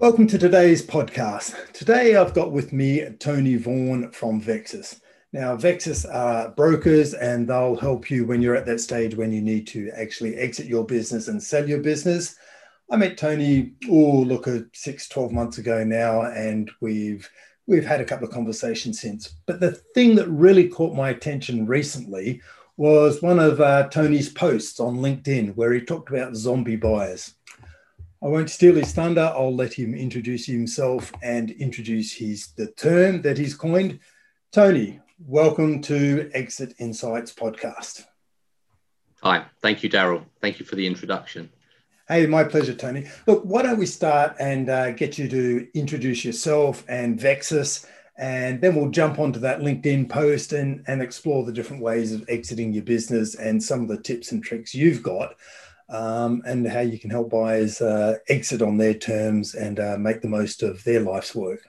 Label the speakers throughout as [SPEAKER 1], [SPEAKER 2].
[SPEAKER 1] Welcome to today's podcast. Today I've got with me Tony Vaughan from Vexus. Now, Vexus are brokers and they'll help you when you're at that stage when you need to actually exit your business and sell your business. I met Tony, oh, look, at six, 12 months ago now, and we've we've had a couple of conversations since. But the thing that really caught my attention recently was one of uh, Tony's posts on LinkedIn where he talked about zombie buyers. I won't steal his thunder. I'll let him introduce himself and introduce his the term that he's coined. Tony, welcome to Exit Insights podcast.
[SPEAKER 2] Hi, thank you, Darryl. Thank you for the introduction.
[SPEAKER 1] Hey, my pleasure, Tony. Look, why don't we start and uh, get you to introduce yourself and Vexus, and then we'll jump onto that LinkedIn post and, and explore the different ways of exiting your business and some of the tips and tricks you've got um, and how you can help buyers uh, exit on their terms and uh, make the most of their life's work.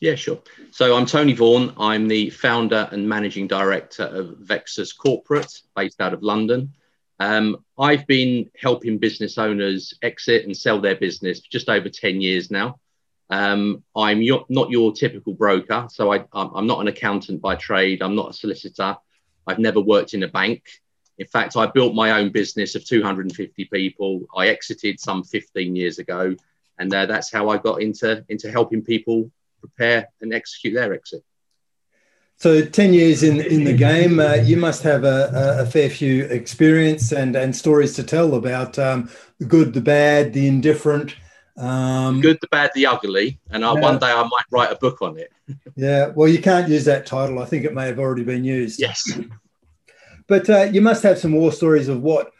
[SPEAKER 2] Yeah, sure. So I'm Tony Vaughan. I'm the founder and managing director of Vexus Corporate, based out of London. Um, I've been helping business owners exit and sell their business for just over 10 years now. Um, I'm your, not your typical broker. So I, I'm not an accountant by trade. I'm not a solicitor. I've never worked in a bank. In fact, I built my own business of 250 people. I exited some 15 years ago, and uh, that's how I got into into helping people prepare and execute their exit.
[SPEAKER 1] So, 10 years in, in the game, uh, you must have a, a, fair few experience and, and stories to tell about um, the good, the bad, the indifferent.
[SPEAKER 2] Um, good, the bad, the ugly. And I, yeah. one day I might write a book on it.
[SPEAKER 1] yeah, well, you can't use that title. I think it may have already been used.
[SPEAKER 2] Yes.
[SPEAKER 1] But uh, you must have some war stories of what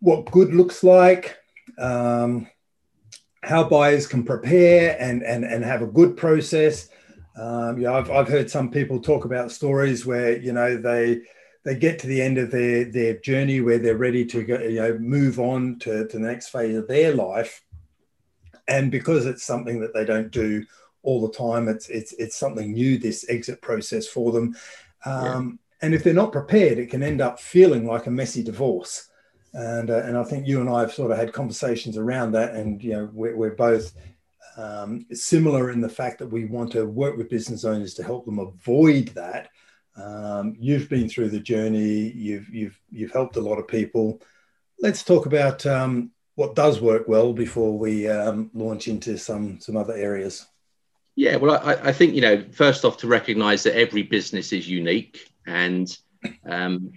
[SPEAKER 1] what good looks like, um, how buyers can prepare and, and, and have a good process. Um, yeah, I've, I've heard some people talk about stories where you know they they get to the end of their their journey where they're ready to go, you know move on to, to the next phase of their life, and because it's something that they don't do all the time, it's it's it's something new. This exit process for them. Um, and if they're not prepared, it can end up feeling like a messy divorce. And, uh, and I think you and I have sort of had conversations around that. And, you know, we're, we're both um, similar in the fact that we want to work with business owners to help them avoid that. Um, you've been through the journey. You've, you've, you've helped a lot of people. Let's talk about um, what does work well before we um, launch into some, some other areas.
[SPEAKER 2] Yeah, well, I, I, think, you know, first off, to recognize that every business is unique and um,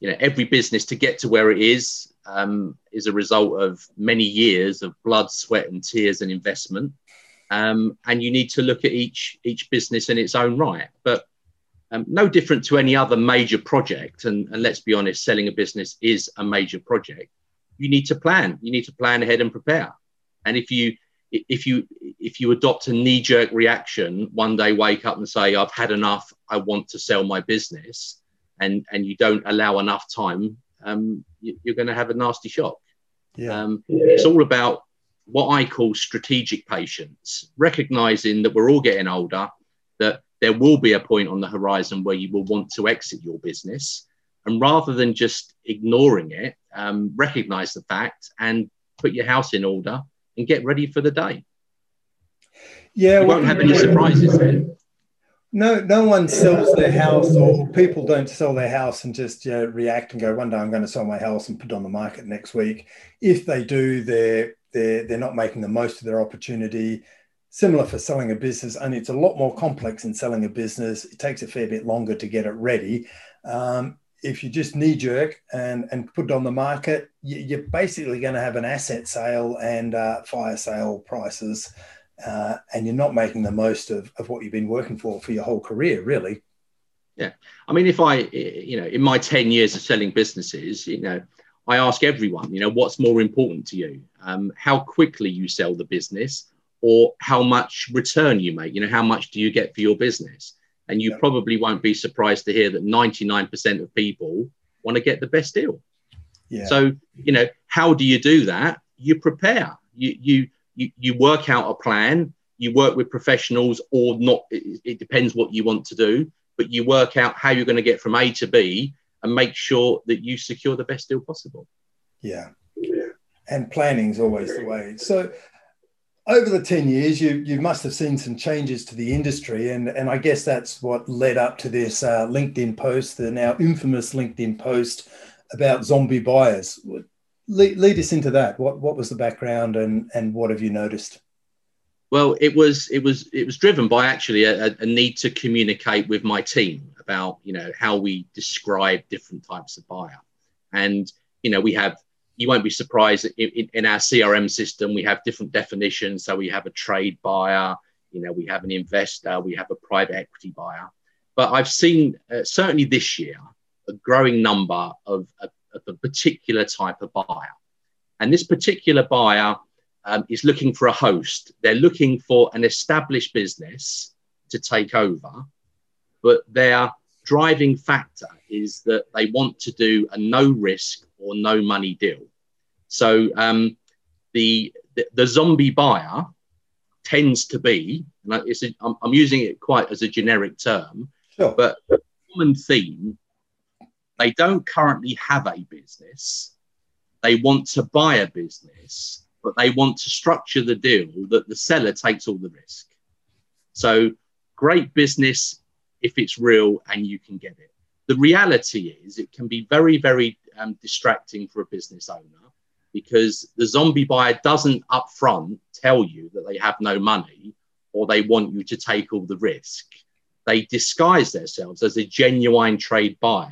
[SPEAKER 2] you know every business to get to where it is um, is a result of many years of blood, sweat, and tears and investment. Um, and you need to look at each each business in its own right. But um, no different to any other major project. And, and let's be honest, selling a business is a major project. You need to plan. You need to plan ahead and prepare. And if you if you if you adopt a knee jerk reaction one day wake up and say i've had enough i want to sell my business and and you don't allow enough time um, you, are going to have a nasty shock yeah. Um, it's all about what i call strategic patience recognizing that we're all getting older that there will be a point on the horizon where you will want to exit your business and rather than just ignoring it um, recognize the fact and put your house in order and get ready for the day.
[SPEAKER 1] Yeah,
[SPEAKER 2] you won't have any surprises then.
[SPEAKER 1] No, no one sells their house, or people don't sell their house and just you know, react and go, "One day I'm going to sell my house and put it on the market next week." If they do, they're they're they're not making the most of their opportunity. Similar for selling a business, only it's a lot more complex in selling a business. It takes a fair bit longer to get it ready. Um, if you just knee jerk and, and put it on the market, you, are basically going to have an asset sale and uh, fire sale prices, uh, and you're not making the most of, of what you've been working for for your whole career, really.
[SPEAKER 2] Yeah. I mean, if I, you know, in my 10 years of selling businesses, you know, I ask everyone, you know, what's more important to you? Um, how quickly you sell the business or how much return you make? You know, how much do you get for your business? And you probably won't be surprised to hear that 99% of people want to get the best deal. Yeah. So, you know, how do you do that? You prepare. You you you, you work out a plan. You work with professionals, or not. It, it depends what you want to do, but you work out how you're going to get from A to B, and make sure that you secure the best deal possible.
[SPEAKER 1] Yeah, yeah. and planning is always the way. So, over the 10 years, you, you must have seen some changes to the industry. And, and I guess that's what led up to this uh, LinkedIn post, the now infamous LinkedIn post about zombie buyers. Lead, lead us into that. What, what was the background and, and what have you noticed?
[SPEAKER 2] Well, it was it was it was driven by actually a, a, need to communicate with my team about you know how we describe different types of buyer, and you know we have you won't be surprised in, in, our CRM system we have different definitions. So we have a trade buyer, you know we have an investor, we have a private equity buyer, but I've seen uh, certainly this year a growing number of, of, of a particular type of buyer, and this particular buyer um, is looking for a host. They're looking for an established business to take over, but their driving factor is that they want to do a no risk or no money deal. So um, the, the, the zombie buyer tends to be, and it's a, I'm, I'm using it quite as a generic term, sure. but common theme they don't currently have a business. They want to buy a business but they want to structure the deal that the seller takes all the risk. So, great business if it's real and you can get it. The reality is, it can be very, very um, distracting for a business owner because the zombie buyer doesn't upfront tell you that they have no money or they want you to take all the risk. They disguise themselves as a genuine trade buyer.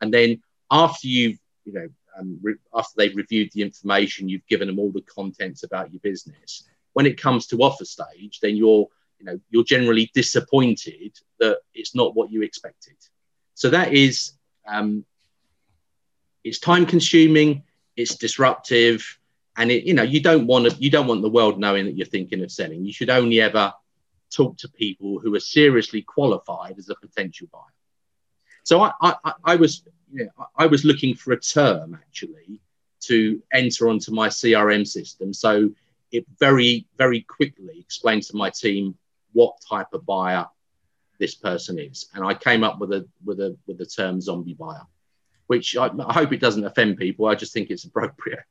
[SPEAKER 2] And then after you've you know um, re- after they've reviewed the information, you've given them all the contents about your business. When it comes to offer stage, then you're you know you're generally disappointed that it's not what you expected. So that is um, it's time consuming, it's disruptive, and it you know you don't want to you don't want the world knowing that you're thinking of selling. You should only ever talk to people who are seriously qualified as a potential buyer. So I, I, I was I was looking for a term actually to enter onto my CRM system. So it very, very quickly explained to my team what type of buyer this person is. And I came up with a with a with the term zombie buyer, which I, I hope it doesn't offend people. I just think it's appropriate.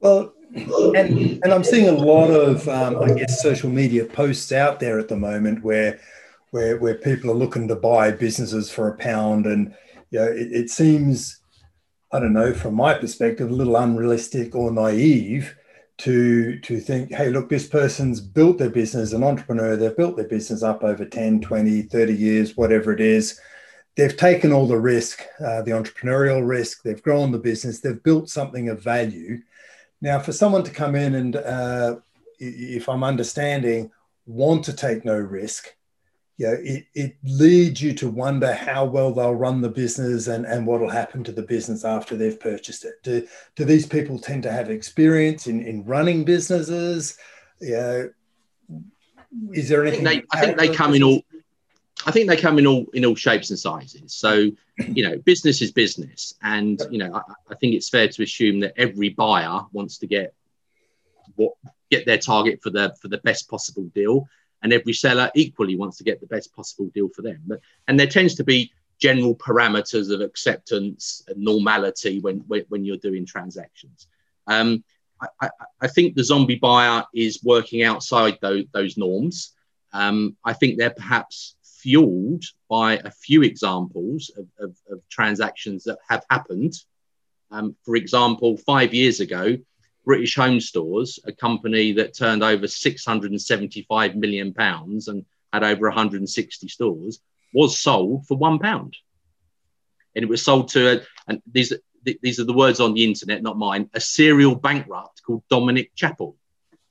[SPEAKER 1] Well, and and I'm seeing a lot of um, I guess social media posts out there at the moment where where where people are looking to buy businesses for a pound. And you know, it, it seems, I don't know, from my perspective, a little unrealistic or naive to to think hey look this person's built their business an entrepreneur they've built their business up over 10 20 30 years whatever it is. They've taken all the risk uh, the entrepreneurial risk. They've grown the business. They've built something of value. Now for someone to come in and uh, if i'm understanding want to take no risk you know, it, it leads you to wonder how well they'll run the business and, and what will happen to the business after they've purchased it. Do, do these people tend to have experience in, in running businesses? You know, is there anything?
[SPEAKER 2] I think they, I think they come in all. I think they come in all in all shapes and sizes. So, you know, business is business, and you know, I, I think it's fair to assume that every buyer wants to get what get their target for the for the best possible deal and every seller equally wants to get the best possible deal for them. But, and there tends to be general parameters of acceptance and normality when, when, when you're doing transactions. Um, I, I, think the zombie buyer is working outside those, those norms. Um, I think they're perhaps fueled by a few examples of, of, of transactions that have happened. Um, for example, five years ago, British Home Stores, a company that turned over 675 million pounds and had over 160 stores, was sold for one pound. And it was sold to, a, and these, these are the words on the internet, not mine, a serial bankrupt called Dominic Chappell.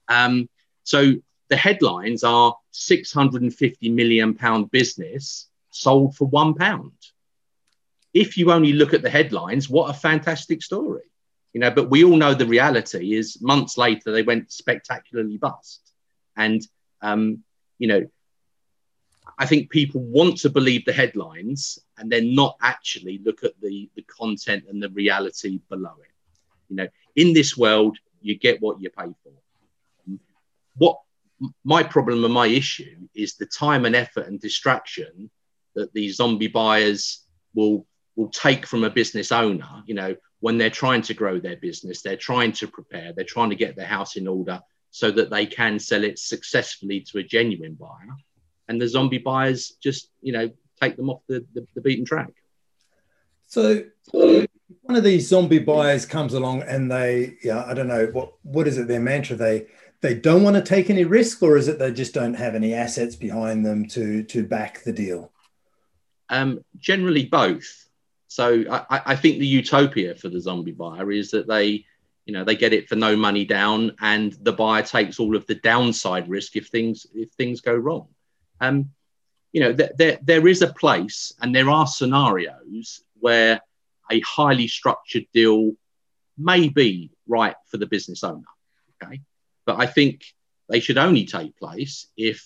[SPEAKER 2] Um, so the headlines are 650 million pound business sold for one pound. If you only look at the headlines, what a fantastic story you know but we all know the reality is months later they went spectacularly bust. And um, you know i think people want to believe the headlines and then not actually look at the the content and the reality below it. You know in this world you get what you pay for. What my problem and my issue is the time and effort and distraction that these zombie buyers will will take from a business owner you know when they're trying to grow their business, they're trying to prepare, they're trying to get their house in order, so that they can sell it successfully to a genuine buyer. And the zombie buyers just, you know, take them off the, the, the beaten track.
[SPEAKER 1] So one of these zombie buyers comes along and they, yeah, I don't know what what is it their mantra they they don't want to take any risk, or is it they just don't have any assets behind them to to back the deal?
[SPEAKER 2] Um, generally, both. So I, I think the utopia for the zombie buyer is that they, you know, they get it for no money down, and the buyer takes all of the downside risk if things if things go wrong. Um, you know, th- there there is a place, and there are scenarios where a highly structured deal may be right for the business owner. Okay, but I think they should only take place if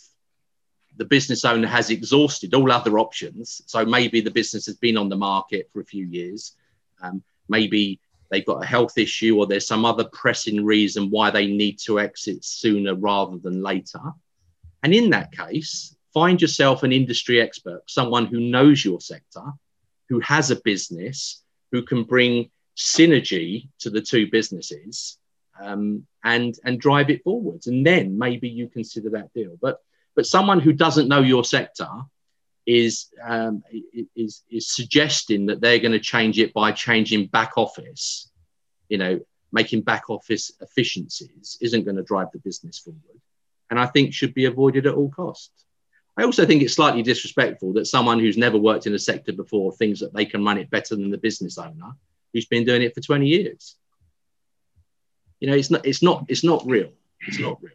[SPEAKER 2] the business owner has exhausted all other options. So maybe the business has been on the market for a few years. Um, maybe they've got a health issue or there's some other pressing reason why they need to exit sooner rather than later. And in that case, find yourself an industry expert, someone who knows your sector, who has a business, who can bring synergy to the two businesses um, and and drive it forwards. And then maybe you consider that deal. But but someone who doesn't know your sector is um, is is suggesting that they're going to change it by changing back office. You know, making back office efficiencies isn't going to drive the business forward, and I think should be avoided at all costs. I also think it's slightly disrespectful that someone who's never worked in a sector before thinks that they can run it better than the business owner who's been doing it for 20 years. You know, it's not, it's not, it's not real. It's not real.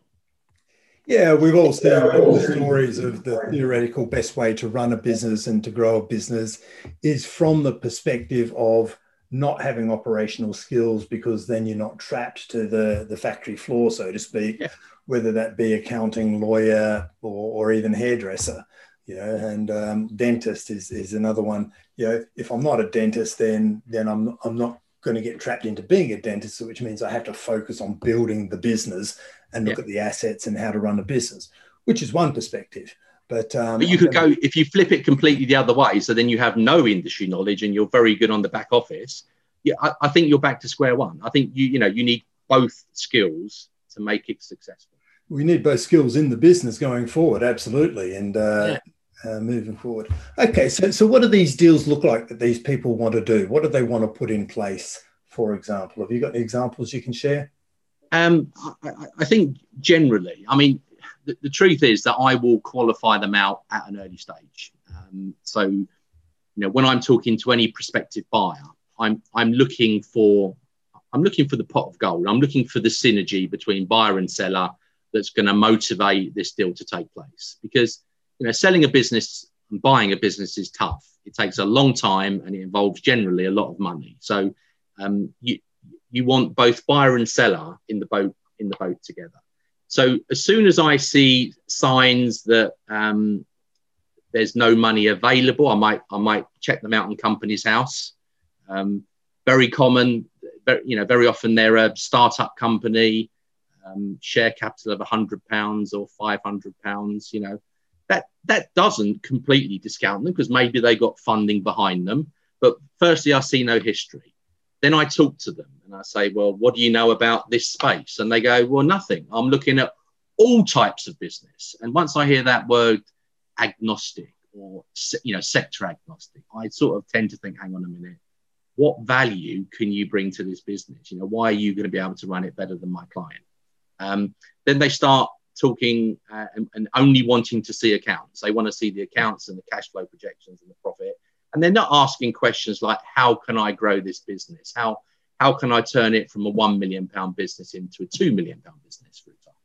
[SPEAKER 1] Yeah, we've all seen the stories of the theoretical best way to run a business and to grow a business is from the perspective of not having operational skills because then you're not trapped to the, the factory floor, so to speak, yeah. whether that be accounting, lawyer, or, or even hairdresser. You know, and um, dentist is, is another one. You know, if I'm not a dentist, then then I'm I'm not going to get trapped into being a dentist, which means I have to focus on building the business and look yeah. at the assets and how to run a business, which is one perspective. But, um,
[SPEAKER 2] but you could go if you flip it completely the other way. So then you have no industry knowledge and you're very good on the back office. Yeah, I, I think you're back to square one. I think you you know you need both skills to make it successful.
[SPEAKER 1] We need both skills in the business going forward, absolutely, and uh, yeah. uh, moving forward. Okay, so so what do these deals look like that these people want to do? What do they want to put in place? For example, have you got any examples you can share?
[SPEAKER 2] Um, I, I, think generally, I mean, the, the, truth is that I will qualify them out at an early stage. Um, so, you know, when I'm talking to any prospective buyer, I'm I'm looking for I'm looking for the pot of gold. I'm looking for the synergy between buyer and seller that's going to motivate this deal to take place. Because you know, selling a business and buying a business is tough. It takes a long time and it involves generally a lot of money. So um, you you want both buyer and seller in the boat in the boat together. So as soon as I see signs that um, there's no money available, I might I might check them out in Companies House. Um, very common, very, you know, very often they're a startup company, um, share capital of hundred pounds or five hundred pounds. You know, that that doesn't completely discount them because maybe they got funding behind them. But firstly, I see no history. Then I talk to them and I say, well, what do you know about this space? And they go, well, nothing. I'm looking at all types of business. And once I hear that word agnostic or, you know, sector agnostic, I sort of tend to think, hang on a minute, what value can you bring to this business? You know, why are you going to be able to run it better than my client? Um, then they start talking uh, and, and, only wanting to see accounts. They want to see the accounts and the cash flow projections and the profit. And they're not asking questions like, how can I grow this business? How how can I turn it from a one million pound business into a two million pound business, for example?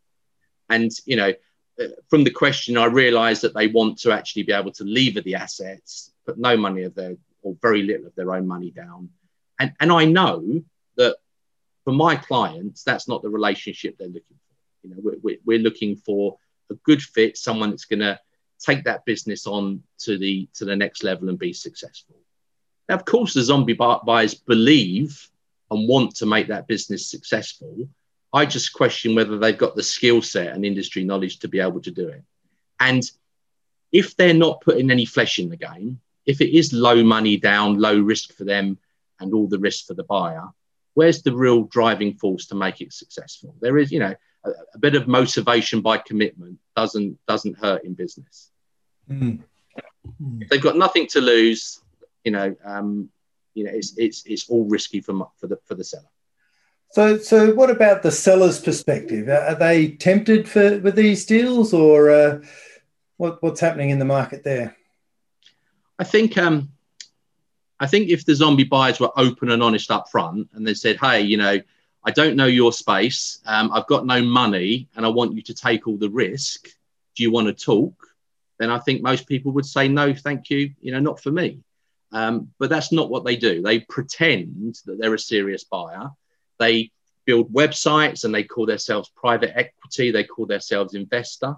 [SPEAKER 2] And you know, uh, from the question, I realised that they want to actually be able to lever the assets, put no money of their or very little of their own money down, and and I know that for my clients, that's not the relationship they're looking for. You know, we're, we're looking for a good fit, someone that's going to take that business on to the to the next level and be successful. Now, of course, the zombie buyers believe and want to make that business successful. I just question whether they've got the skill set and industry knowledge to be able to do it. And if they're not putting any flesh in the game, if it is low money down, low risk for them, and all the risk for the buyer, where's the real driving force to make it successful? There is, you know, a, a, bit of motivation by commitment doesn't doesn't hurt in business. Mm. They've got nothing to lose, you know, um, you know, it's it's it's all risky for for the for the seller.
[SPEAKER 1] So, so what about the seller's perspective? Are they tempted for with these deals, or uh, what, what's happening in the market there?
[SPEAKER 2] I think um, I think if the zombie buyers were open and honest up front, and they said, "Hey, you know, I don't know your space. Um, I've got no money, and I want you to take all the risk. Do you want to talk?" Then I think most people would say, "No, thank you. You know, not for me." Um, but that's not what they do. They pretend that they're a serious buyer. They build websites and they call themselves private equity. They call themselves investor,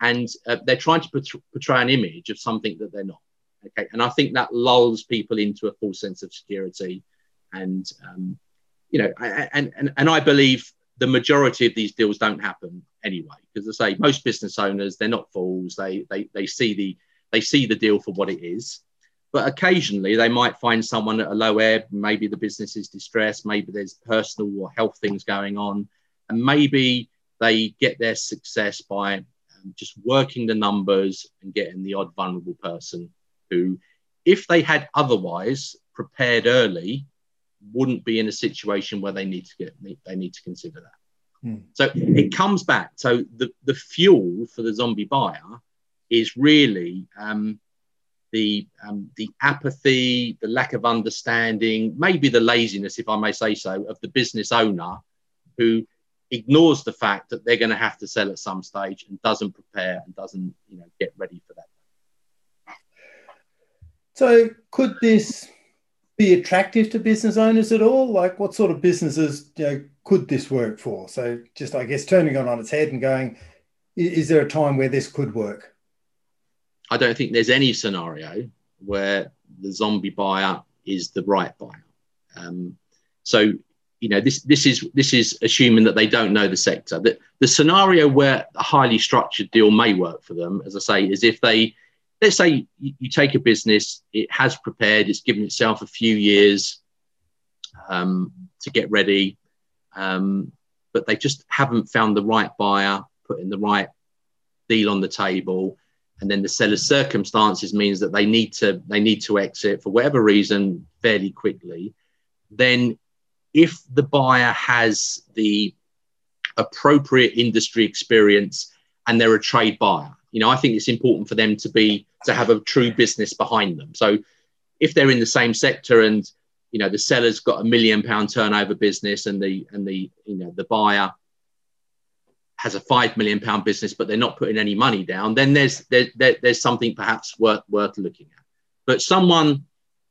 [SPEAKER 2] and uh, they're trying to portray an image of something that they're not. Okay, and I think that lulls people into a false sense of security, and um, you know, and, and and I believe the majority of these deals don't happen anyway because I say most business owners they're not fools. They they they see the they see the deal for what it is but occasionally they might find someone at a low ebb. Maybe the business is distressed. Maybe there's personal or health things going on. And maybe they get their success by um, just working the numbers and getting the odd vulnerable person who, if they had otherwise prepared early, wouldn't be in a situation where they need to get they need to consider that. Hmm. So it comes back. So the, the fuel for the zombie buyer is really um, the um, the apathy, the lack of understanding, maybe the laziness, if I may say so, of the business owner who ignores the fact that they're going to have to sell at some stage and doesn't prepare and doesn't you know get ready for that.
[SPEAKER 1] So could this be attractive to business owners at all? Like what sort of businesses you know, could this work for? So just I guess turning it on its head and going, is there a time where this could work?
[SPEAKER 2] I don't think there's any scenario where the zombie buyer is the right buyer. Um, so you know this this is this is assuming that they don't know the sector. The, the scenario where a highly structured deal may work for them, as I say, is if they let's say you, you take a business, it has prepared, it's given itself a few years um, to get ready, um, but they just haven't found the right buyer, putting the right deal on the table. And then the seller's circumstances means that they need to they need to exit for whatever reason fairly quickly. Then if the buyer has the appropriate industry experience and they're a trade buyer you know i think it's important for them to be to have a true business behind them so if they're in the same sector and you know the seller's got a million pound turnover business and the and the you know the buyer has a five million pound business, but they're not putting any money down, then there's there, there, there's something perhaps worth worth looking at. But someone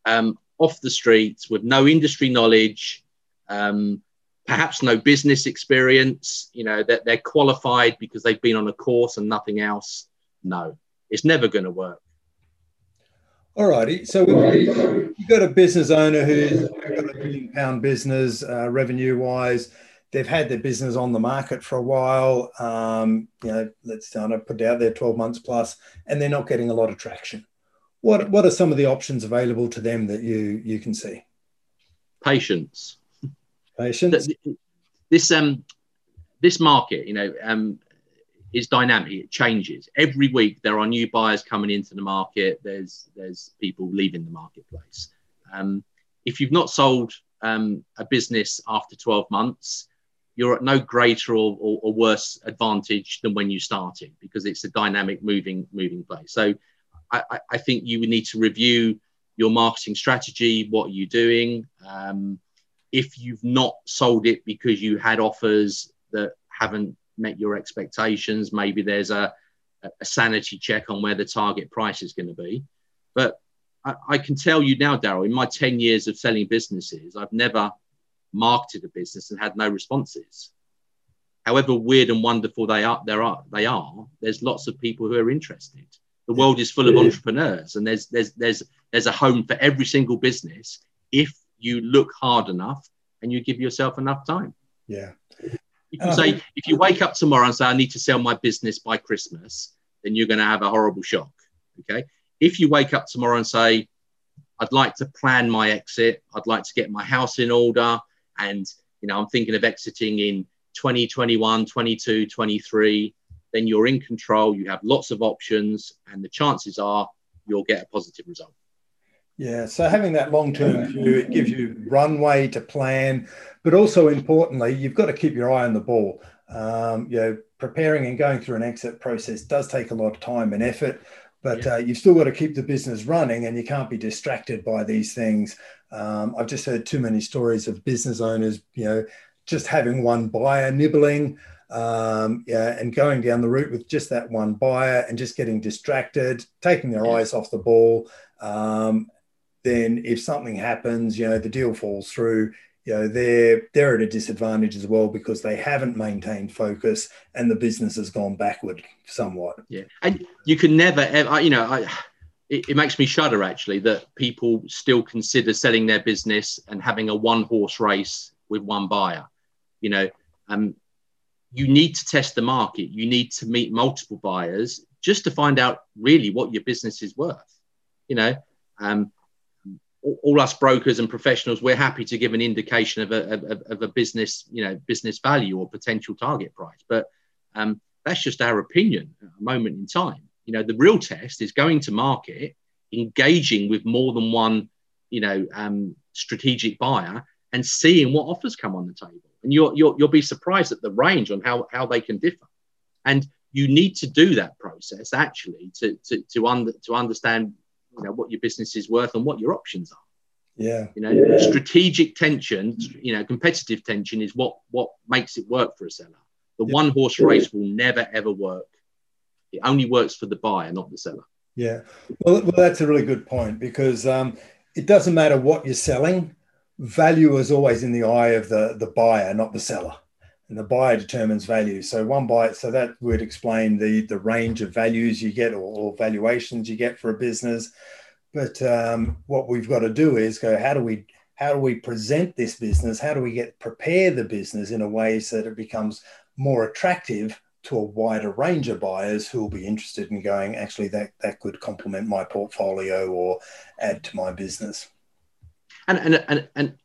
[SPEAKER 2] um, off the streets with no industry knowledge, um, perhaps no business experience, you know, that they're qualified because they've been on a course and nothing else. No, it's never going to work.
[SPEAKER 1] All righty. So you've got a business owner who's got a million pound business, uh, revenue wise they've had their business on the market for a while. Um, you know, let's kind of put it out there 12 months plus, and they're not getting a lot of traction. What what are some of the options available to them that you you can see?
[SPEAKER 2] Patience.
[SPEAKER 1] Patience.
[SPEAKER 2] This um this market, you know, um, is dynamic. It changes every week. There are new buyers coming into the market. There's there's people leaving the marketplace. Um, if you've not sold um, a business after 12 months, you're at no greater or, or, or, worse advantage than when you started because it's a dynamic moving moving place so I, I think you would need to review your marketing strategy what are you doing um, if you've not sold it because you had offers that haven't met your expectations maybe there's a, a sanity check on where the target price is going to be but I, I can tell you now Darryl in my 10 years of selling businesses i've never marketed a business and had no responses. However weird and wonderful they are, there are they are. There's lots of people who are interested. The world is full of entrepreneurs, and there's there's there's there's a home for every single business if you look hard enough and you give yourself enough time.
[SPEAKER 1] Yeah.
[SPEAKER 2] You can say if you wake up tomorrow and say I need to sell my business by Christmas, then you're going to have a horrible shock. Okay. If you wake up tomorrow and say I'd like to plan my exit, I'd like to get my house in order, and you know i'm thinking of exiting in 2021, 22, 23, then you're in control. You have lots of options, and the chances are you'll get a positive result.
[SPEAKER 1] Yeah, so having that long term view, it gives you runway to plan, but also importantly, you've got to keep your eye on the ball. Um, you know, preparing and going through an exit process does take a lot of time and effort, but yeah. uh, you've still got to keep the business running and you can't be distracted by these things. Um, I've just heard too many stories of business owners, you know, just having one buyer nibbling, um, yeah, and going down the route with just that one buyer and just getting distracted, taking their yeah. eyes off the ball. Um, then if something happens, you know, the deal falls through, you know they're they're at a disadvantage as well because they haven't maintained focus and the business has gone backward somewhat.
[SPEAKER 2] Yeah. And you can never ever you know I, it, it, makes me shudder actually that people still consider selling their business and having a one horse race with one buyer you know. Um you need to test the market. You need to meet multiple buyers just to find out really what your business is worth you know. Um all us brokers and professionals, we're happy to give an indication of a, of, of a business, you know, business value or potential target price. But um, that's just our opinion at a moment in time. You know, the real test is going to market, engaging with more than one, you know, um, strategic buyer and seeing what offers come on the table. And you'll, you'll, you'll be surprised at the range on how, how they can differ. And you need to do that process actually to, to, to, under, to understand you know what your business is worth and what your options are.
[SPEAKER 1] Yeah.
[SPEAKER 2] You know
[SPEAKER 1] yeah.
[SPEAKER 2] strategic tension you know competitive tension is what what makes it work for a seller. The yeah. one horse race will never ever work. It only works for the buyer not the seller.
[SPEAKER 1] Yeah. Well, well that's a really good point because um, it doesn't matter what you're selling value is always in the eye of the the buyer not the seller and the buyer determines value. So one buyer, so that would explain the the range of values you get or, or valuations you get for a business. But um, what we've got to do is go, how do we how do we present this business? How do we get prepare the business in a way so that it becomes more attractive to a wider range of buyers who will be interested in going, actually, that, that could complement my portfolio or add to my business.
[SPEAKER 2] And, and, and, and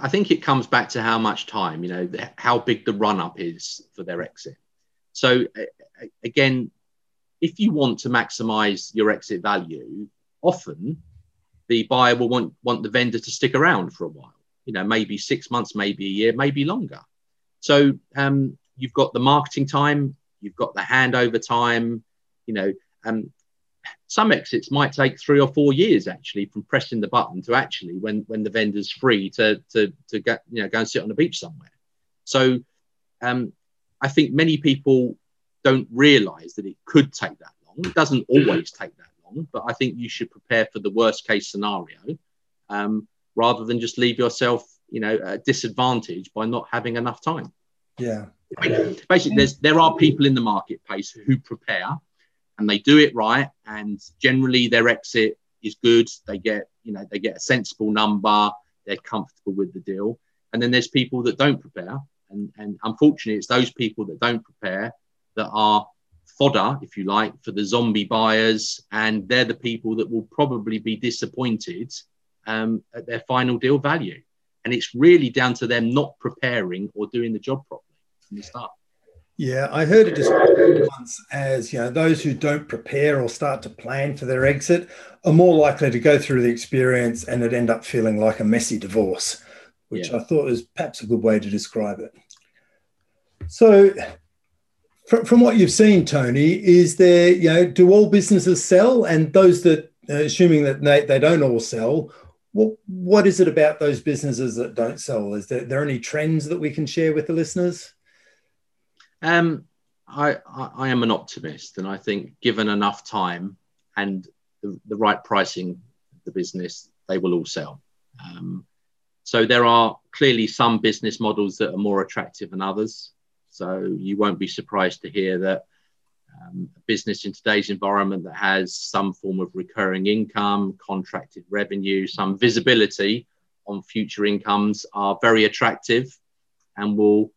[SPEAKER 2] I think it comes back to how much time, you know, how big the run up is for their exit. So, again, if you want to maximize your exit value, often the buyer will want, want the vendor to stick around for a while, you know, maybe six months, maybe a year, maybe longer. So, um, you've got the marketing time, you've got the handover time, you know, um, some exits might take three or four years actually from pressing the button to actually when when the vendor's free to to to get you know go and sit on the beach somewhere. So um, I think many people don't realise that it could take that long. It doesn't always take that long, but I think you should prepare for the worst case scenario um, rather than just leave yourself you know at a disadvantage by not having enough time.
[SPEAKER 1] Yeah.
[SPEAKER 2] Basically, there's there are people in the marketplace who prepare and they do it right and generally their exit is good. They get you know they get a sensible number they're comfortable with the deal. And then there's people that don't prepare and and unfortunately it's those people that don't prepare that are fodder if you like for the zombie buyers and they're the people that will probably be disappointed um, at their final deal value. And it's really down to them not preparing or doing the job properly from the start
[SPEAKER 1] yeah, I heard it described once as you know those who don't prepare or start to plan for their exit are more likely to go through the experience and it end up feeling like a messy divorce, which yeah. I thought was perhaps a good way to describe it. So, from, from what you've seen, Tony, is there you know do all businesses sell, and those that uh, assuming that they, they don't all sell, what what is it about those businesses that don't sell? Is there, there any trends that we can share with the listeners?
[SPEAKER 2] Um, I, I, I, am an optimist, and I think given enough time and the, the right pricing, the business they will all sell. Um, so there are clearly some business models that are more attractive than others. So you won't be surprised to hear that um, a business in today's environment that has some form of recurring income, contracted revenue, some visibility on future incomes are very attractive and will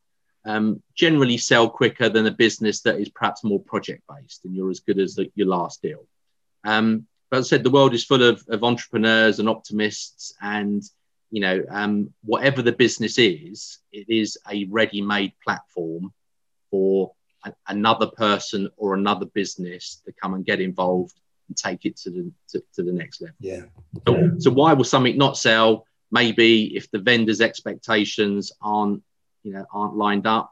[SPEAKER 2] um, generally sell quicker than a business that is perhaps more project based and you're as good as the, your last deal. Um, but as I said, the world is full of, of entrepreneurs and optimists, and you know, um, whatever the business is, it is a ready-made platform for a, another person or another business to come and get involved and take it to the to, to the next level.
[SPEAKER 1] Yeah.
[SPEAKER 2] So, so why will something not sell? Maybe if the vendor's expectations aren't, you know, aren't lined up.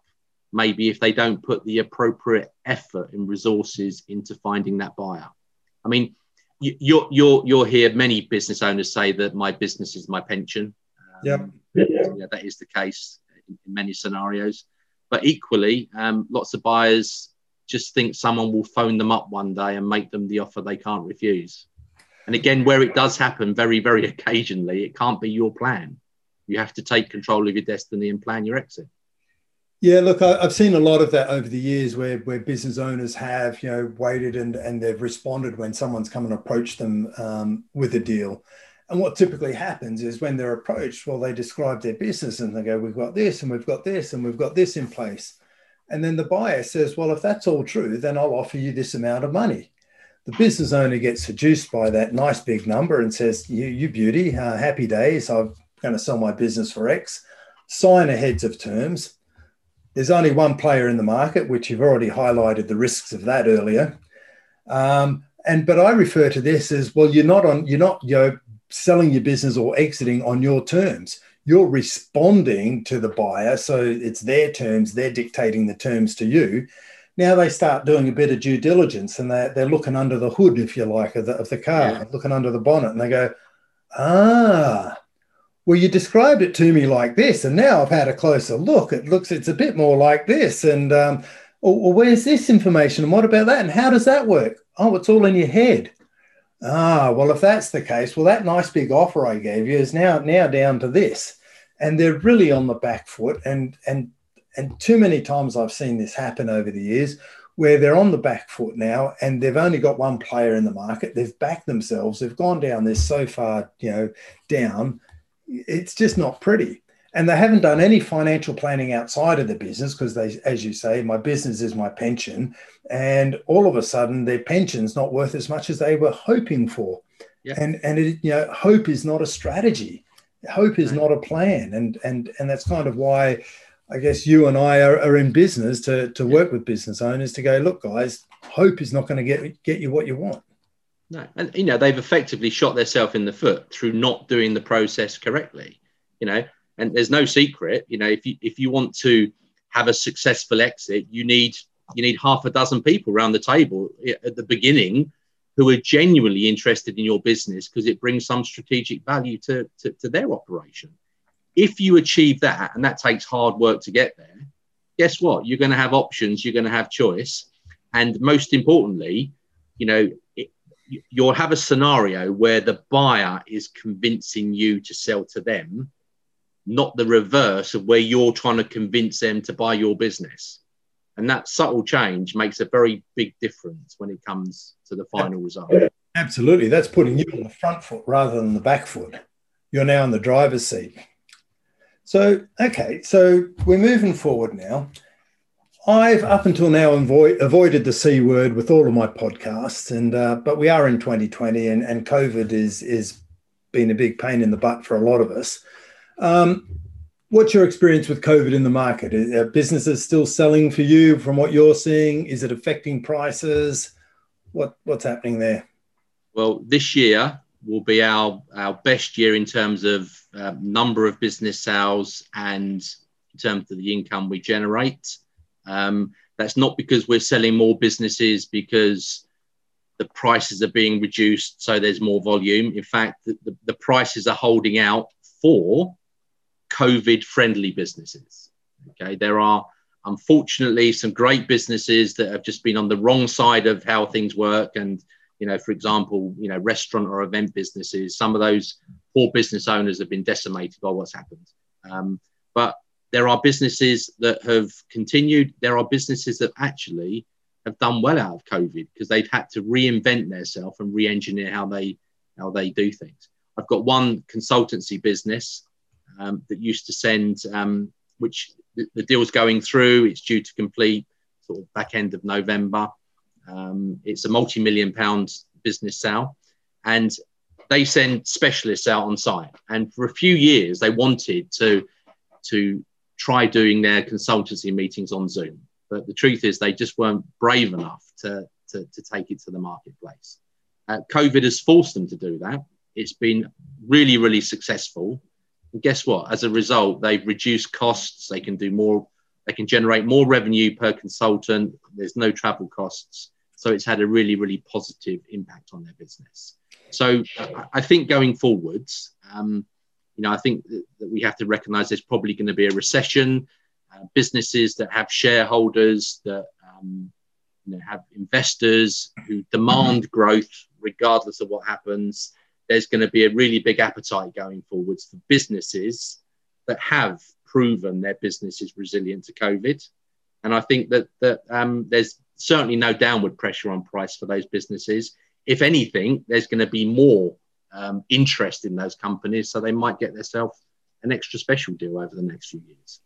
[SPEAKER 2] Maybe if they don't put the appropriate effort and resources into finding that buyer. I mean, you, you'll you'll hear many business owners say that my business is my pension.
[SPEAKER 1] Um,
[SPEAKER 2] yeah. yeah, that is the case in, in many scenarios. But equally, um, lots of buyers just think someone will phone them up one day and make them the offer they can't refuse. And again, where it does happen very, very occasionally, it can't be your plan. You have to take control of your destiny and plan your exit.
[SPEAKER 1] Yeah, look, I, have seen a lot of that over the years where, where business owners have, you know, waited and, and they've responded when someone's come and approached them um, with a deal. And what typically happens is when they're approached, well, they describe their business and they go, we've got this and we've got this and we've got this in place. And then the buyer says, well, if that's all true, then I'll offer you this amount of money. The business owner gets seduced by that nice big number and says, you, you beauty, uh, happy days. I'm going to sell my business for X. Sign a heads of terms there's only one player in the market, which you've already highlighted the risks of that earlier. Um, and but I refer to this as well. You're not on. You're not you're selling your business or exiting on your terms. You're responding to the buyer, so it's their terms. They're dictating the terms to you. Now they start doing a bit of due diligence, and they're, they're looking under the hood, if you like, of the, of the car, yeah. looking under the bonnet, and they go, ah, well, you described it to me like this, and now I've had a closer look. It looks, it's a bit more like this. And um, well, where's this information? And what about that? And how does that work? Oh, it's all in your head. Ah, well, if that's the case, well, that nice big offer I gave you is now now down to this, and they're really on the back foot. And and and too many times I've seen this happen over the years, where they're on the back foot now, and they've only got one player in the market. They've backed themselves. They've gone down this so far, you know, down it's just not pretty. And they haven't done any financial planning outside of the business because they, as you say, my business is my pension. And all of a sudden, their pension's not worth as much as they were hoping for. Yeah. And and it, you know, hope is not a strategy. Hope is right. not a plan. And and and that's kind of why I guess you and I are, are in business to to yeah. work with business owners to go, look, guys, hope is not going to get get you what you want.
[SPEAKER 2] No, and you know they've effectively shot themselves in the foot through not doing the process correctly. You know, and there's no secret. You know, if you if you want to have a successful exit, you need you need half a dozen people around the table at the beginning who are genuinely interested in your business because it brings some strategic value to, to, to their operation. If you achieve that, and that takes hard work to get there, guess what? You're going to have options, you're going to have choice. And most importantly, you know, you'll have a scenario where the buyer is convincing you to sell to them, not the reverse of where you're trying to convince them to buy your business. And that subtle change makes a very big difference when it comes to the final result.
[SPEAKER 1] Absolutely. That's putting you on the front foot rather than the back foot. You're now in the driver's seat. So, okay, so we're moving forward now. I've up until now avoid, avoided the C word with all of my podcasts, and uh, but we are in 2020, and, and COVID is is been a big pain in the butt for a lot of us. Um, what's your experience with COVID in the market? Are businesses still selling for you from what you're seeing? Is it affecting prices? What what's happening there?
[SPEAKER 2] Well, this year will be our our best year in terms of uh, number of business sales and in terms of the income we generate. Um, that's not because we're selling more businesses because the prices are being reduced, so there's more volume. In fact, the, the, the prices are holding out for COVID friendly businesses. Okay, there are unfortunately some great businesses that have just been on the wrong side of how things work and you know for example you know restaurant or event businesses some of those poor business owners have been decimated by what's happened um, but there are businesses that have continued. There are businesses that actually have done well out of COVID because they've had to reinvent themselves and re-engineer how they how they do things. I've got one consultancy business um, that used to send, um, which the, the, deal's going through. It's due to complete sort of back end of November. Um, it's a multi-million pound business sale, and they send specialists out on site. And for a few years, they wanted to, to try doing their consultancy meetings on Zoom. But the truth is, they just weren't brave enough to, to, to take it to the marketplace. Uh, COVID has forced them to do that. It's been really, really successful. And guess what? As a result, they've reduced costs. They can do more. They can generate more revenue per consultant. There's no travel costs. So it's had a really, really positive impact on their business. So I think going forwards, um, you know, I think that, we have to recognise there's probably going to be a recession. Uh, businesses that have shareholders that um, you know, have investors who demand growth regardless of what happens. There's going to be a really big appetite going forwards for businesses that have proven their business is resilient to COVID. And I think that that um, there's certainly no downward pressure on price for those businesses. If anything, there's going to be more um, interest in those companies, so they might get themselves an extra special deal over the next few years.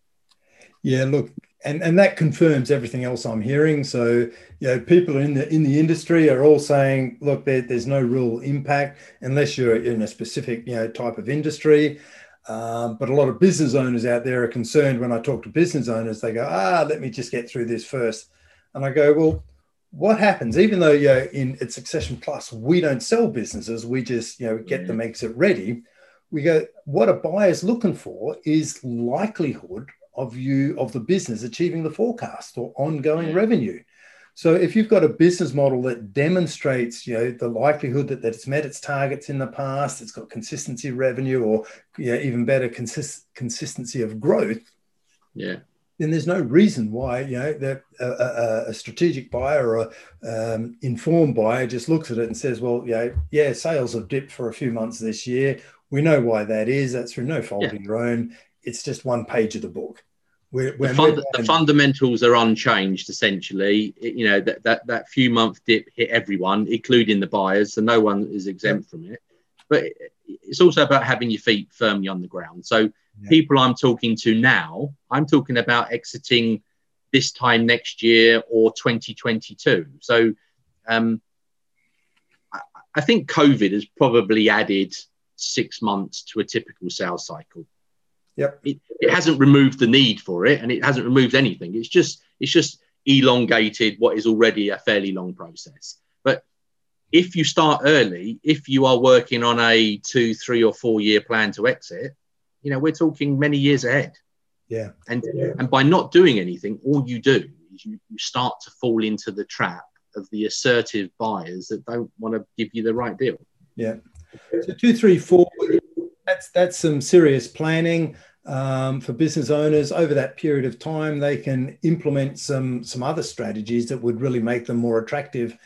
[SPEAKER 1] Yeah, look, and and that confirms everything else I'm hearing. So, you know, people in the in the industry are all saying, look, there, there's no real impact unless you're in a specific you know type of industry. Um, but a lot of business owners out there are concerned when I talk to business owners. They go, ah, let me just get through this first, and I go, well, what happens? Even though you know, in at Succession Plus we don't sell businesses, we just you know get them mm. exit ready. We go, what a buyer's looking for is likelihood of you of the business achieving the forecast or ongoing yeah. revenue. So if you've got a business model that demonstrates, you know, the likelihood that, that it's met its targets in the past, it's got consistency revenue, or yeah, even better, consist, consistency of growth.
[SPEAKER 2] Yeah.
[SPEAKER 1] Then there's no reason why you know that a, a, a strategic buyer or a um, informed buyer just looks at it and says, "Well, yeah, yeah, sales have dipped for a few months this year. We know why that is. That's through no fault yeah. in your own. It's just one page of the book."
[SPEAKER 2] We're, we're the, fund, the, fundamentals are unchanged essentially. It, you know that, that that few month dip hit everyone, including the buyers, so no one is exempt yeah. from it. But it's also about having your feet firmly on the ground. So yeah. people I'm talking to now, I'm talking about exiting this time next year or 2022. So um, I, I think COVID has probably added six months to a typical sales cycle.
[SPEAKER 1] Yep.
[SPEAKER 2] It, it hasn't removed the need for it and it hasn't removed anything. It's just it's just elongated what is already a fairly long process. But if you start early, if you are working on a two, three, or four year plan to exit, you know, we're talking many years ahead.
[SPEAKER 1] Yeah.
[SPEAKER 2] And
[SPEAKER 1] yeah.
[SPEAKER 2] and by not doing anything, all you do is you, you start to fall into the trap of the assertive buyers that don't want to give you the right deal.
[SPEAKER 1] Yeah. So two, three, four, that's that's some serious planning um, for business owners over that period of time. They can implement some some other strategies that would really make them more attractive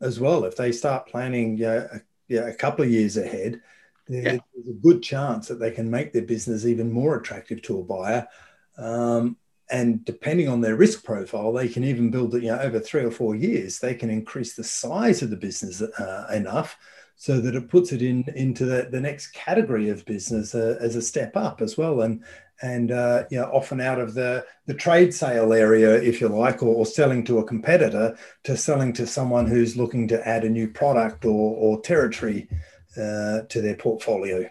[SPEAKER 1] as well. If they start planning a, yeah, a couple of years ahead, yeah. there's a good chance that they can make their business even more attractive to a buyer. Um, and depending on their risk profile, they can even build it. You know, over three or four years, they can increase the size of the business uh, enough so that it puts it in into the, the next category of business uh, as a step up as well and and uh, you know often out of the the trade sale area if you like or, or, selling to a competitor to selling to someone who's looking to add a new product or, or territory uh, to their portfolio.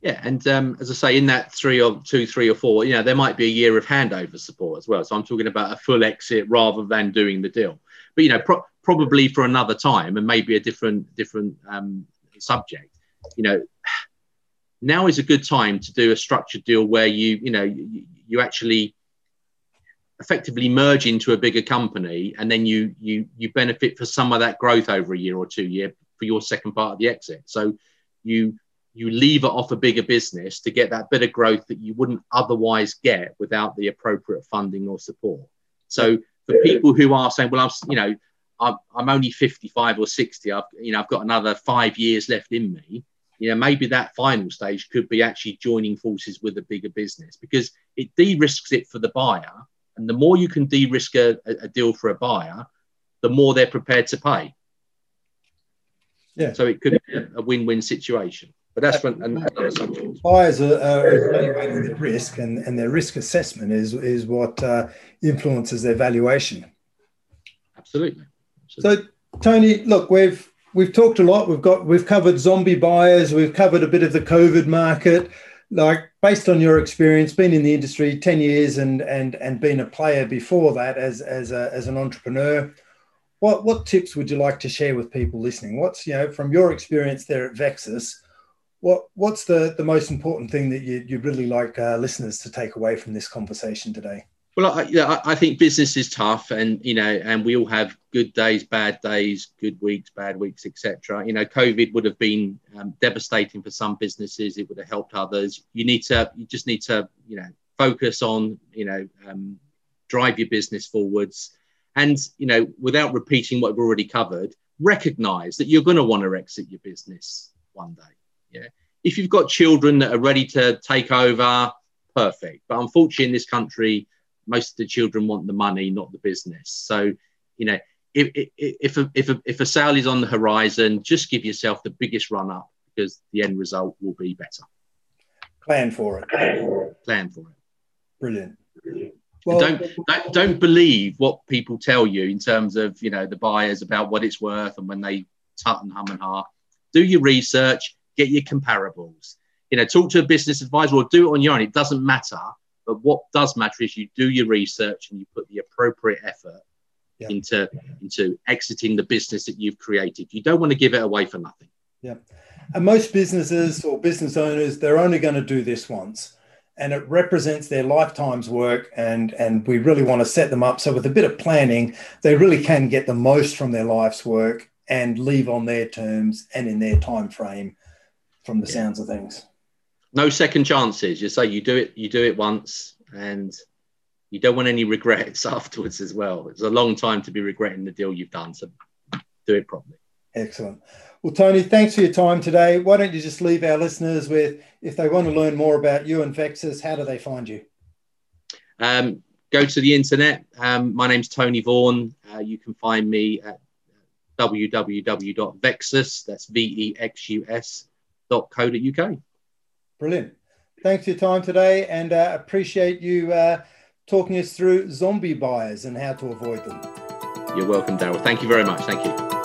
[SPEAKER 2] Yeah and um, as i say in that three or two three or four you know there might be a year of handover support as well. So i'm talking about a full exit rather than doing the deal. But you know pro- probably for another time and maybe a different different um, subject. You know, now is a good time to do a structured deal where you you know you, you actually effectively merge into a bigger company and then you you you benefit for some of that growth over a year or two year for your second part of the exit so you you leave it off a bigger business to get that bit of growth that you wouldn't otherwise get without the appropriate funding or support so for people who are saying well i'm you know I'm, I'm only 55 or 60. I've, you know, I've got another five years left in me. You know, maybe that final stage could be actually joining forces with a bigger business because it de-risks it for the buyer. And the more you can de-risk a, a deal for a buyer, the more they're prepared to pay.
[SPEAKER 1] Yeah.
[SPEAKER 2] So it could be a, win-win situation. But that's when another
[SPEAKER 1] subject. Buyers are, are evaluating the risk, and, and their risk assessment is is what uh, influences their valuation.
[SPEAKER 2] Absolutely.
[SPEAKER 1] So, Tony, look, we've we've talked a lot. We've got we've covered zombie buyers. We've covered a bit of the COVID market. Like based on your experience, being in the industry ten years and and and being a player before that as as a, as an entrepreneur, what what tips would you like to share with people listening? What's you know from your experience there at Vexus? What what's the the most important thing that you you'd really like uh, listeners to take away from this conversation today?
[SPEAKER 2] Well, I, yeah, I think business is tough, and you know, and we all have good days, bad days, good weeks, bad weeks, etc. You know, COVID would have been um, devastating for some businesses. It would have helped others. You need to, you just need to, you know, focus on, you know, um, drive your business forwards, and you know, without repeating what we've already covered, recognize that you're going to want to exit your business one day. Yeah, if you've got children that are ready to take over, perfect. But unfortunately, in this country most of the children want the money, not the business. So, you know, if if a, if a, if a sale is on the horizon, just give yourself the biggest run up because the end result will be better.
[SPEAKER 1] Plan for it.
[SPEAKER 2] Plan for it.
[SPEAKER 1] Brilliant.
[SPEAKER 2] Well, don't, don't don't believe what people tell you in terms of you know the buyers about what it's worth and when they tut and hum and ha. Do your research, get your comparables. You know, talk to a business advisor or do it on your own. It doesn't matter but what does matter is you do your research and you put the appropriate effort yeah. into into exiting the business that you've created. You don't want to give it away for nothing.
[SPEAKER 1] Yeah. And most businesses or business owners, they're only going to do this once. And it represents their lifetime's work. And, and we really want to set them up so with a bit of planning, they really can get the most from their life's work and leave on their terms and in their time frame from the yeah. sounds of things
[SPEAKER 2] no second chances. You say you do it, you do it once, and you don't want any regrets afterwards as well. It's a long time to be regretting the deal you've done. So do it properly.
[SPEAKER 1] Excellent. Well, Tony, thanks for your time today. Why don't you just leave our listeners with, if they want to learn more about you and Vexus, how do they find you?
[SPEAKER 2] Um, go to the internet. Um, my name's Tony Vaughan. Uh, you can find me at www.vexus, that's V-E-X-U-S dot co dot UK.
[SPEAKER 1] Brilliant. Thanks for your time today and uh, appreciate you uh, talking us through zombie buyers and how to avoid them.
[SPEAKER 2] You're welcome, Darryl. Thank you very much. Thank you.